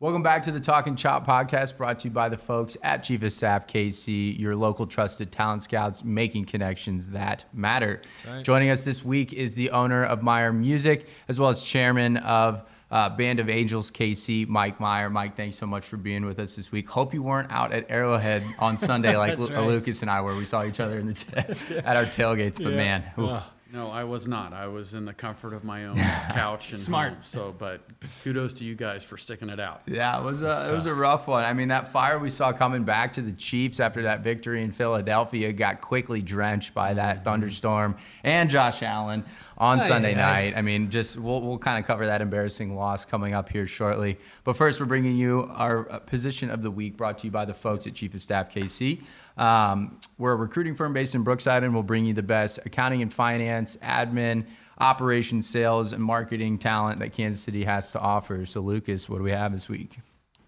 Welcome back to the Talking Chop podcast brought to you by the folks at Chief of Staff KC, your local trusted talent scouts making connections that matter. right. Joining us this week is the owner of Meyer Music, as well as chairman of uh, Band of Angels KC, Mike Meyer. Mike, thanks so much for being with us this week. Hope you weren't out at Arrowhead on Sunday like That's Lu- right. Lucas and I were. We saw each other in the t- at our tailgates, but man, oof. Ugh. No, I was not. I was in the comfort of my own couch and Smart. home. So, but kudos to you guys for sticking it out. Yeah, it was a it was a rough one. I mean, that fire we saw coming back to the Chiefs after that victory in Philadelphia got quickly drenched by that mm-hmm. thunderstorm and Josh Allen on Aye, Sunday aye. night. I mean, just we'll we'll kind of cover that embarrassing loss coming up here shortly. But first, we're bringing you our uh, position of the week, brought to you by the folks at Chief of Staff KC. Um, we're a recruiting firm based in Brookside, and we'll bring you the best accounting and finance, admin, operations, sales, and marketing talent that Kansas City has to offer. So, Lucas, what do we have this week?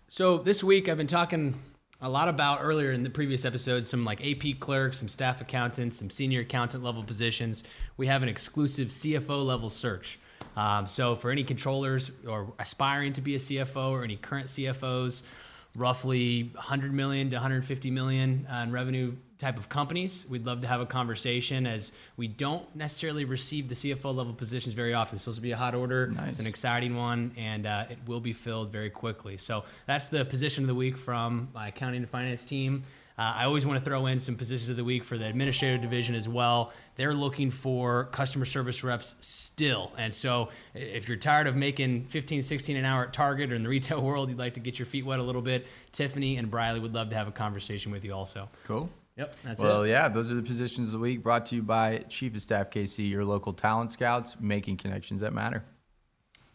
So this week I've been talking a lot about earlier in the previous episode some like AP clerks, some staff accountants, some senior accountant level positions. We have an exclusive CFO level search. Um, so for any controllers or aspiring to be a CFO or any current CFOs, roughly 100 million to 150 million in revenue type of companies. We'd love to have a conversation as we don't necessarily receive the CFO level positions very often. So this will be a hot order. Nice. It's an exciting one, and uh, it will be filled very quickly. So that's the position of the week from my accounting and finance team. Uh, I always want to throw in some positions of the week for the administrative division as well. They're looking for customer service reps still. And so if you're tired of making 15, 16 an hour at Target or in the retail world, you'd like to get your feet wet a little bit, Tiffany and Briley would love to have a conversation with you also. Cool. Yep, that's well, it. Well, yeah, those are the positions of the week brought to you by Chief of Staff KC, your local talent scouts, making connections that matter.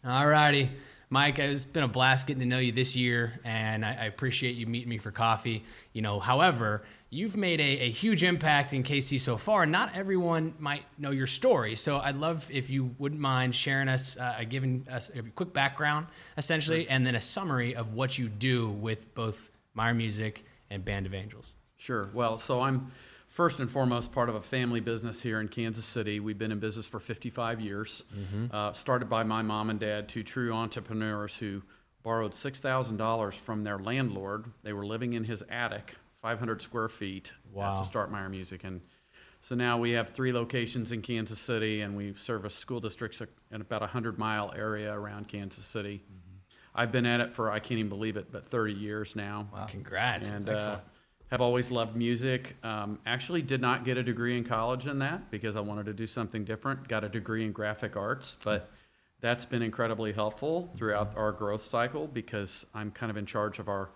All righty. Mike, it's been a blast getting to know you this year, and I, I appreciate you meeting me for coffee. You know, however, you've made a, a huge impact in KC so far. Not everyone might know your story, so I'd love if you wouldn't mind sharing us, uh, giving us a quick background, essentially, and then a summary of what you do with both Meyer Music and Band of Angels. Sure. Well, so I'm first and foremost part of a family business here in Kansas City. We've been in business for 55 years. Uh, started by my mom and dad, two true entrepreneurs who borrowed $6,000 from their landlord. They were living in his attic, 500 square feet, uh, Wow. to start Meyer Music. And so now we have three locations in Kansas City, and we service school districts in about a 100 mile area around Kansas City. I've been at it for, I can't even believe it, but 30 years now Wow. Congrats. That's and uh, excellent. Have always loved music. Um, actually, did not get a degree in college in that because I wanted to do something different. Got a degree in graphic arts, but that's been incredibly helpful throughout our growth cycle because I'm kind of in charge of our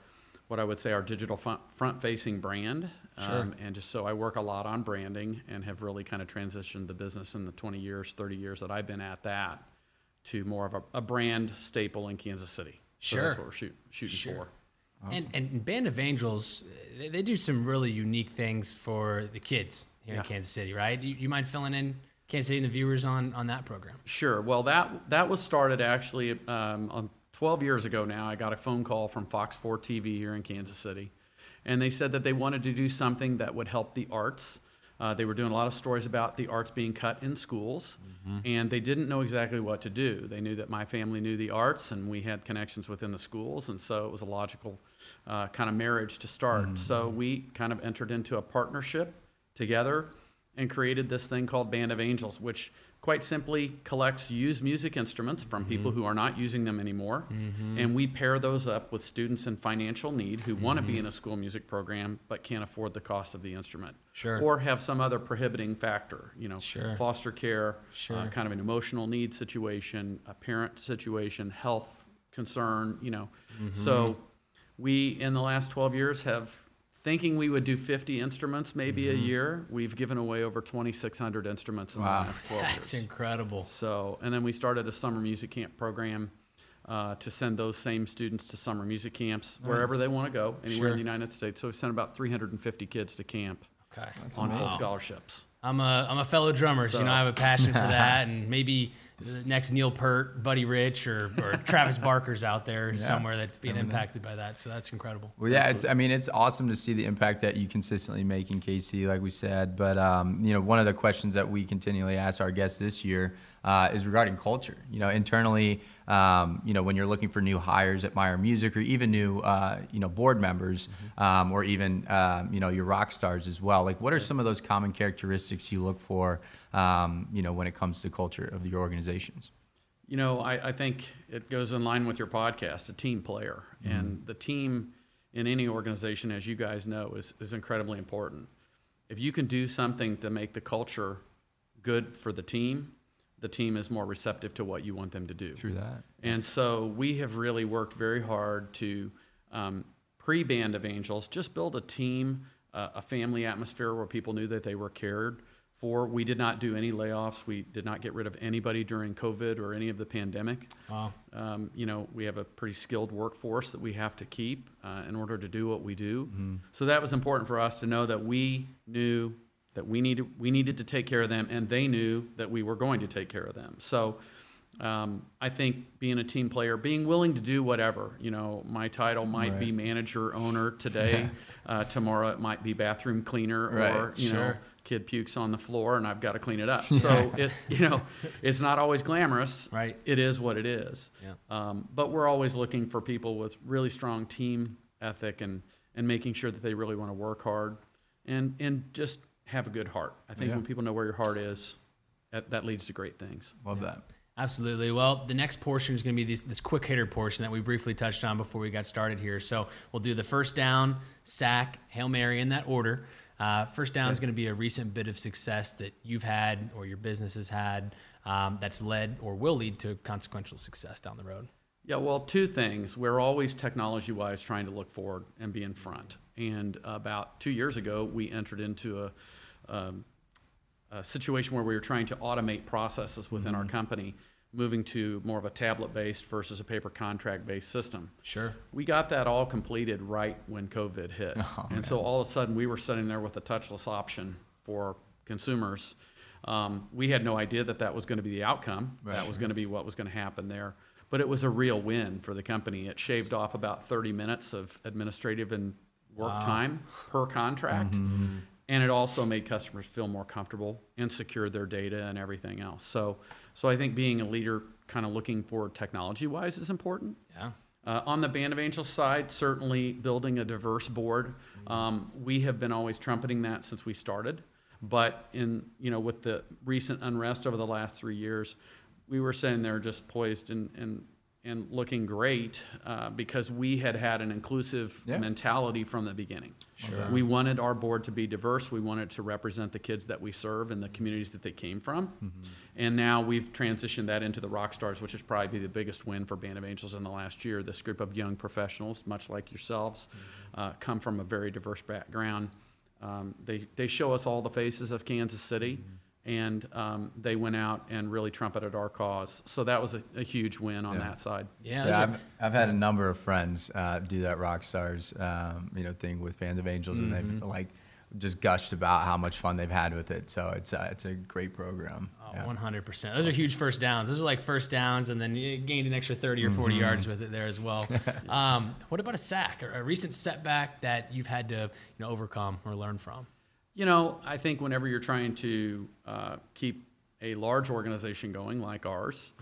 what I would say our digital front facing brand. Um, and just so I work a lot on branding and have really kind of transitioned the business in the 20 years, 30 years that I've been at that to more of a, a brand staple in Kansas City. So Sure. that's what we're shoot, shooting for. And, and Band of Angels, they, they do some really unique things for the kids here in Kansas City, right? You, you mind filling in Kansas City and the viewers on, on that program? Sure. Well, that that was started actually um, um, 12 years ago now. I got a phone call from Fox 4 TV here in Kansas City, and they said that they wanted to do something that would help the arts. Uh, they were doing a lot of stories about the arts being cut in schools, and they didn't know exactly what to do. They knew that my family knew the arts, and we had connections within the schools, and so it was a logical uh, kind of marriage to start. So we kind of entered into a partnership together and created this thing called Band of Angels, which quite simply collects used music instruments from people mm-hmm. who are not using them anymore. Mm-hmm. And we pair those up with students in financial need who want to be in mm-hmm. a school music program but can't afford the cost of the instrument. Sure. Or have some other prohibiting factor, you know, Sure. foster care, uh, Sure. uh, kind of an emotional need situation, a parent situation, health concern, you know. So we, in the last 12 years, have thinking we would do 50 instruments maybe a year. We've given away over 2,600 instruments in Wow. the last 12 That's years. incredible. So, and then we started a summer music camp program uh, to send those same students to summer music camps wherever they want to go, anywhere Sure. in the United States. So we've sent about 350 kids to camp Okay. on full scholarships. I'm a I'm a fellow drummer, so, you know So- I have a passion for that, and maybe the next Neil Peart, Buddy Rich, or, or Travis Barker's out there somewhere that's being impacted by that. So that's incredible. Well, yeah, it's. I mean, it's awesome to see the impact that you consistently make in KC, like we said. But um, you know, one of the questions that we continually ask our guests this year uh, is regarding culture. You know, internally, um, you know, when you're looking for new hires at Meyer Music or even new, uh, you know, board members, um, or even um, you know your rock stars as well. Like, what are some of those common characteristics you look for? Um, you know, when it comes to culture of your organizations. You know, I, I think it goes in line with your podcast, a team player. And the team in any organization, as you guys know, is, is incredibly important. If you can do something to make the culture good for the team, the team is more receptive to what you want them to do. Through that. And so we have really worked very hard to um, pre Band of Angels, just build a team, uh, a family atmosphere where people knew that they were cared for. We did not do any layoffs. We did not get rid of anybody during COVID or any of the pandemic. Wow. Um, you know, we have a pretty skilled workforce that we have to keep uh, in order to do what we do. So that was important for us to know that we knew that we needed we needed to take care of them, and they knew that we were going to take care of them. So. Um, I think being a team player, being willing to do whatever, you know, my title might be manager, owner today. uh, tomorrow it might be bathroom cleaner or, Right, you know, sure. Kid pukes on the floor and I've got to clean it up. So it, you know, it's not always glamorous. Right. It is what it is. Yeah. Um, but we're always looking for people with really strong team ethic and, and making sure that they really want to work hard and, and just have a good heart. I think Yeah. when people know where your heart is, that, that leads to great things. Love that. Absolutely. Well, the next portion is going to be this, this quick hitter portion that we briefly touched on before we got started here. So we'll do the first down, sack, Hail Mary in that order. Uh, first down is going to be a recent bit of success that you've had or your business has had um, that's led or will lead to consequential success down the road. Yeah, well, two things. We're always technology wise trying to look forward and be in front. And about two years ago, we entered into a, um, a situation where we were trying to automate processes within our company, moving to more of a tablet based versus a paper contract based system. Sure. We got that all completed right when COVID hit. and so all of a sudden, we were sitting there with a touchless option for consumers. Um, we had no idea that that was going to be the outcome. That was going to be what was going to happen there. But it was a real win for the company. It shaved off about 30 minutes of administrative and work time per contract. And it also made customers feel more comfortable and secured their data and everything else. So, so I think being a leader, kind of looking forward technology wise, is important. Yeah. Uh, on the Band of Angels side, certainly building a diverse board. Um, we have been always trumpeting that since we started. But in you know with the recent unrest over the last three years, we were sitting there just poised and and, and looking great uh, because we had had an inclusive Yeah. mentality from the beginning. Sure. We wanted our board to be diverse. We wanted to represent the kids that we serve and the communities that they came from. And now we've transitioned that into the rock stars, which is probably the biggest win for Band of Angels in the last year. This group of young professionals, much like yourselves, uh, come from a very diverse background. Um, they, they show us all the faces of Kansas City, and um, they went out and really trumpeted our cause. So that was a, a huge win on Yeah. that side. Yeah. Yeah, I've, I've had a number of friends uh, do that rock stars, um, you know, thing with Bands of Angels, and they've like just gushed about how much fun they've had with it. So it's uh, it's a great program. Oh, 100%. Those are huge first downs. Those are like first downs, and then you gained an extra 30 or 40 Mm-hmm. yards with it there as well. um, what about a sack or a recent setback that you've had to you know, overcome or learn from? You know, I think whenever you're trying to uh, keep a large organization going like ours,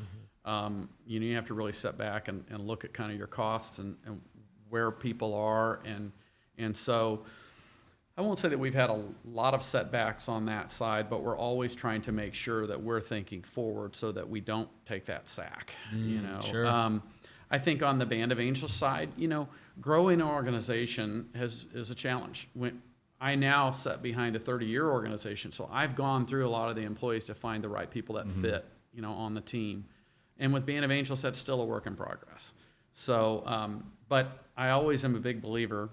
um, you know, you have to really step back and, and look at kind of your costs and, and where people are. And, and so I won't say that we've had a lot of setbacks on that side, but we're always trying to make sure that we're thinking forward so that we don't take that sack, you know. sure. Um, I think on the Band of Angels side, you know, growing an organization has, is a challenge. When, I now sit behind a 30 year organization, so I've gone through a lot of the employees to find the right people that fit, you know, on the team. And with Band of Angels, that's still a work in progress. So, um, but I always am a big believer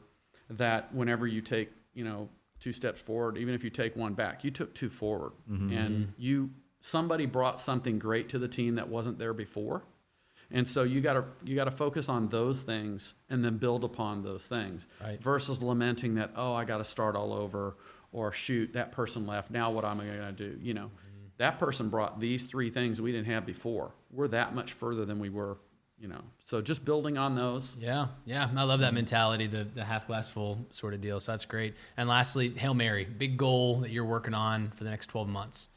that whenever you take, you know, two steps forward, even if you take one back, you took two forward, and you somebody brought something great to the team that wasn't there before. And so you got to you got to focus on those things and then build upon those things Right. versus lamenting that oh I got to start all over or shoot that person left now what am I going to do you know that person brought these three things we didn't have before. We're that much further than we were, you know. So just building on those. Yeah, yeah, I love that mentality, the the half glass full sort of deal. So that's great. And lastly, Hail Mary, big goal that you're working on for the next 12 months.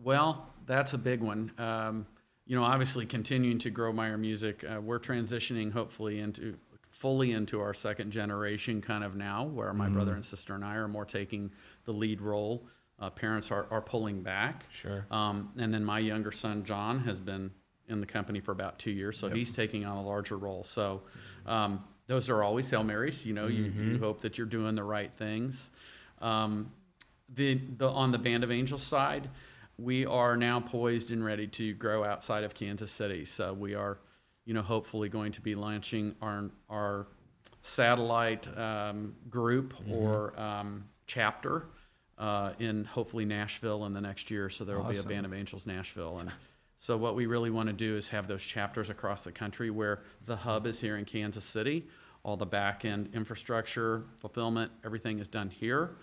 Well, that's a big one. Um, you know, obviously continuing to grow Meyer Music. Uh, we're transitioning hopefully into fully into our second generation kind of now, where my brother and sister and I are more taking the lead role. Uh, parents are, are pulling back. Sure. Um, and then my younger son, John, has been in the company for about two years, so he's taking on a larger role. So um, those are always Hail Marys. You know, you, you hope that you're doing the right things. Um, the, the on the Band of Angels side, we are now poised and ready to grow outside of Kansas City. So we are, you know, hopefully going to be launching our our satellite um, group or um, chapter uh, in hopefully Nashville in the next year. So there will be a Awesome. Band of Angels Nashville and. So what we really want to do is have those chapters across the country where the hub is here in Kansas City, all the back end infrastructure, fulfillment, everything is done here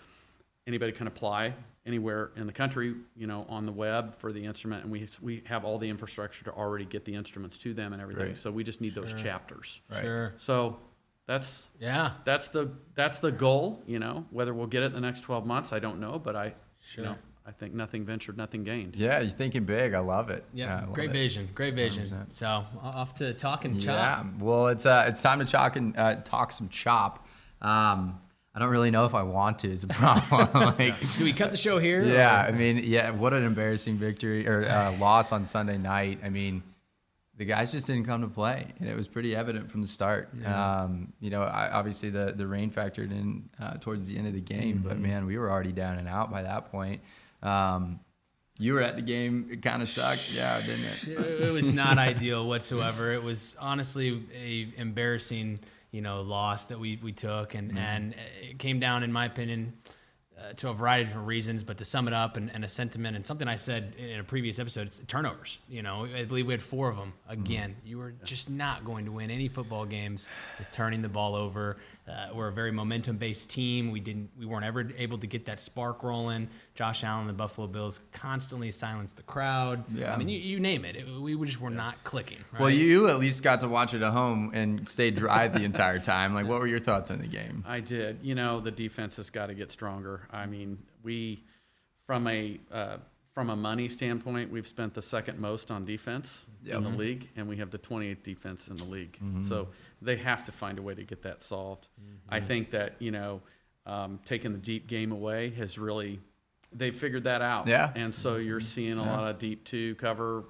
anybody can apply anywhere in the country, you know, on the web for the instrument, and we we have all the infrastructure to already get the instruments to them and everything. Right. So we just need those chapters. Right. Sure. So that's Yeah. that's the that's the goal. You know, whether we'll get it in the next twelve months, I don't know, but I, Sure. you know, I think nothing ventured, nothing gained. Yeah, you're thinking big. I love it. Yeah, I love great it. vision, great vision. 100%. So off to talk and chop. Yeah. Well, it's uh, it's time to talk and uh, talk some chop. Um, I don't really know if I want to. Is a problem. like, Do we cut the show here? yeah. or- I mean, yeah. What an embarrassing victory or uh, loss on Sunday night. I mean, the guys just didn't come to play, and it was pretty evident from the start. Um, you know, I, obviously the the rain factored in uh, towards the end of the game, but man, we were already down and out by that point. Um, you were at the game. It kind of sucked. Yeah, didn't it? it was not ideal whatsoever. It was honestly a embarrassing, you know, loss that we, we took, and mm-hmm. and it came down, in my opinion, uh, to a variety of different reasons. But to sum it up, and, and a sentiment, and something I said in a previous episode, it's turnovers. You know, I believe we had four of them. Again, you were just not going to win any football games with turning the ball over. Uh, we're a very momentum-based team. We didn't, we weren't ever able to get that spark rolling. Josh Allen, the Buffalo Bills, constantly silenced the crowd. Yeah. I mean, you, you name it. it. We just were not clicking. Right? Well, you at least got to watch it at home and stay dry the entire time. Like, what were your thoughts on the game? I did. You know, the defense has got to get stronger. I mean, we, from a uh, from a money standpoint, we've spent the second most on defense in the league, and we have the 28th defense in the league. So they have to find a way to get that solved. I think that you know, um, taking the deep game away has really. They figured that out, Yeah. and so you're seeing a lot of deep two cover,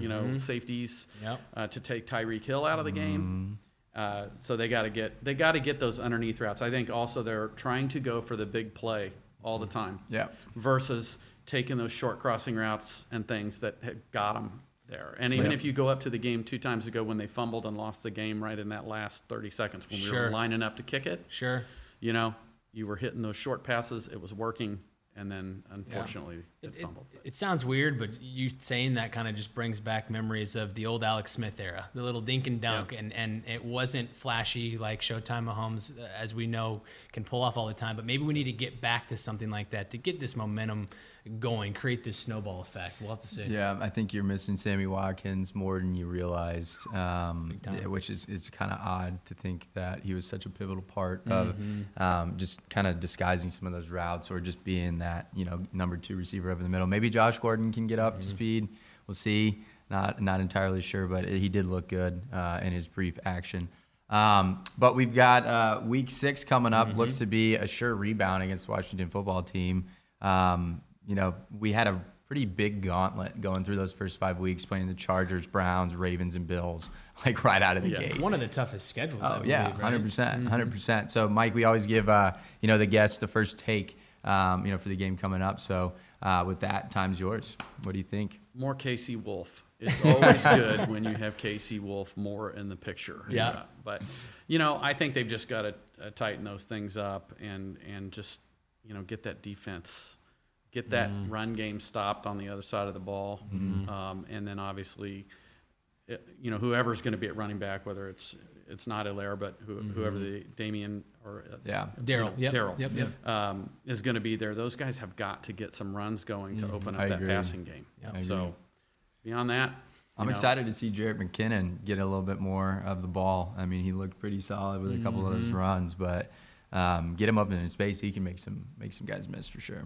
you know, safeties Yep. uh, to take Tyreek Hill out of the game. Uh, so they got to get they got to get those underneath routes. I think also they're trying to go for the big play all the time. Yeah. Versus taking those short crossing routes and things that had got them there. And even Yeah. if you go up to the game two times ago when they fumbled and lost the game right in that last 30 seconds when we Sure. were lining up to kick it, Sure. you know, you were hitting those short passes. It was working, and then unfortunately it, It, it, fumbled. it sounds weird, but you saying that kind of just brings back memories of the old Alex Smith era, the little dink and dunk, and, and it wasn't flashy like Showtime Mahomes, uh, as we know, can pull off all the time. But maybe we need to get back to something like that to get this momentum going, create this snowball effect. We'll have to see. Yeah, I think you're missing Sammy Watkins more than you realize, um, yeah, which is, is kind of odd to think that he was such a pivotal part of Mm-hmm. um, just kind of disguising some of those routes or just being that you know number two receiver up in the middle. Maybe Josh Gordon can get up to Mm-hmm. speed. We'll see. Not not entirely sure, but he did look good uh, in his brief action. Um, but we've got uh, week six coming up. Mm-hmm. Looks to be a sure rebound against the Washington football team. Um, you know, we had a pretty big gauntlet going through those first five weeks, playing the Chargers, Browns, Ravens, and Bills, like right out of the Yeah. gate. One of the toughest schedules. I Oh believe, yeah. Mm-hmm. hundred percent, hundred percent. So Mike, we always give uh, you know the guests the first take, um, you know, for the game coming up. So uh, with that, time's yours. What do you think? more Casey Wolf. It's always good when you have Casey Wolf more in the picture. Yeah. But you know, I think they've just got to uh, tighten those things up and and just you know get that defense, get that run game stopped on the other side of the ball, um, and then obviously it- you know, whoever's going to be at running back, whether it's it's not Helaire, but who, whoever the Damien or uh, Yeah. Darrel. Yep. Darrel. Yep. Yep. um, is going to be there. Those guys have got to get some runs going to open up I that agree. passing game. Yep. So beyond that, I'm you know, excited to see Jerick McKinnon get a little bit more of the ball. I mean, he looked pretty solid with a couple of those Mm-hmm. runs, but um, get him up in his space, he can make some make some guys miss for sure.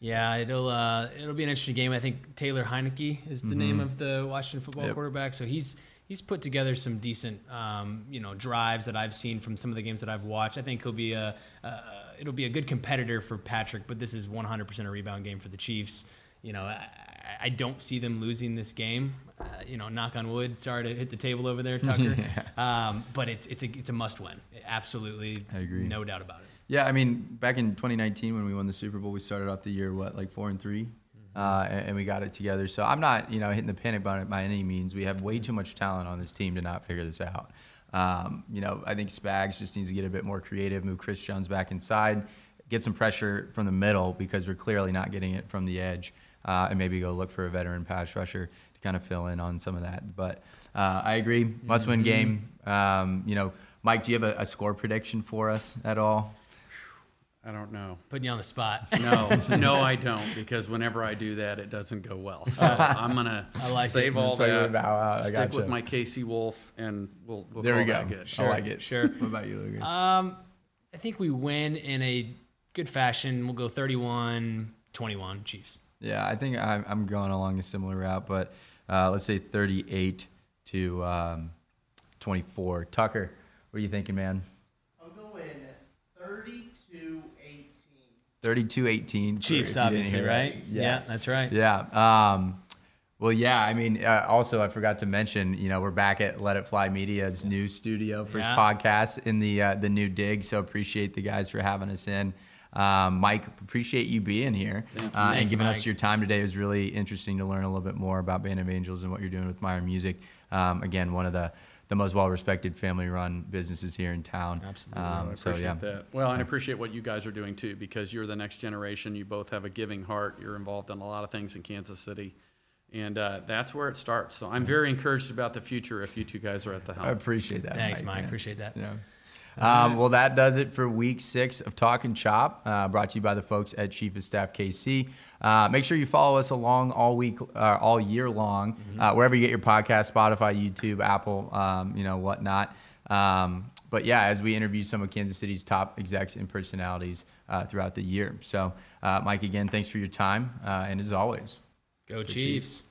Yeah, it'll uh, it'll be an interesting game. I think Taylor Heinicke is the name of the Washington football Mm-hmm. Yep. quarterback. So he's he's put together some decent um, you know drives that I've seen from some of the games that I've watched. I think he'll be a uh, it'll be a good competitor for Patrick, but this is 100% a rebound game for the Chiefs. You know, I, I don't see them losing this game. Uh, you know, knock on wood. Sorry to hit the table over there, Tucker. um, but it's it's a it's a must win. Absolutely, I agree. No doubt about it. Yeah, I mean, back in 2019 when we won the Super Bowl, we started off the year what like four and 3 uh, and, and we got it together. So I'm not, you know, hitting the panic button by any means. We have way too much talent on this team to not figure this out. Um, you know, I think Spags just needs to get a bit more creative, move Chris Jones back inside, get some pressure from the middle because we're clearly not getting it from the edge, uh, and maybe go look for a veteran pass rusher to kind of fill in on some of that. But uh, I agree, must-win game. Um, you know, Mike, do you have a, a score prediction for us at all? I don't know. Putting you on the spot. No, no, I don't, because whenever I do that, it doesn't go well. So I'm gonna I like it. save all Just figure that. it out. I Stick gotcha. with my Casey Wolf, and we'll, we'll There call we go. that good. I like it. sure. What about you, Lucas? Um, I think we win in a good fashion. We'll go 31 21 Chiefs. yeah, I think I'm, I'm going along a similar route, but uh, let's say 38 to um, 24. Tucker, what are you thinking, man? I'm going 32 18. 32 18. Chiefs, obviously, right? Yeah. that's right. Yeah. Um, well, yeah. I mean, uh, also, I forgot to mention, you know, we're back at Let It Fly Media's new studio, first Yeah. podcast in the uh, the new dig. So appreciate the guys for having us in. Um, Mike, appreciate you being here uh, Thank and you, giving us your time today. It was really interesting to learn a little bit more about Band of Angels and what you're doing with Meyer Music. Um, again, one of the the most well respected family run businesses here in town. Absolutely. Um, I so appreciate yeah, that. Well, and I appreciate what you guys are doing too, because you're the next generation. You both have a giving heart. You're involved in a lot of things in Kansas City, and uh, that's where it starts. So I'm very encouraged about the future if you two guys are at the helm. I appreciate that. Thanks, Mike. man. Appreciate that. Yeah. Um, well, that does it for week six of Talk and Chop, uh, brought to you by the folks at Chief of Staff KC. Uh, make sure you follow us along all week, uh, all year long, uh, wherever you get your podcast, Spotify, YouTube, Apple, um, you know, whatnot. Um, but yeah, as we interview some of Kansas City's top execs and personalities uh, throughout the year. So, uh, Mike, again, thanks for your time. Uh, and as always, Go Chiefs. Chiefs.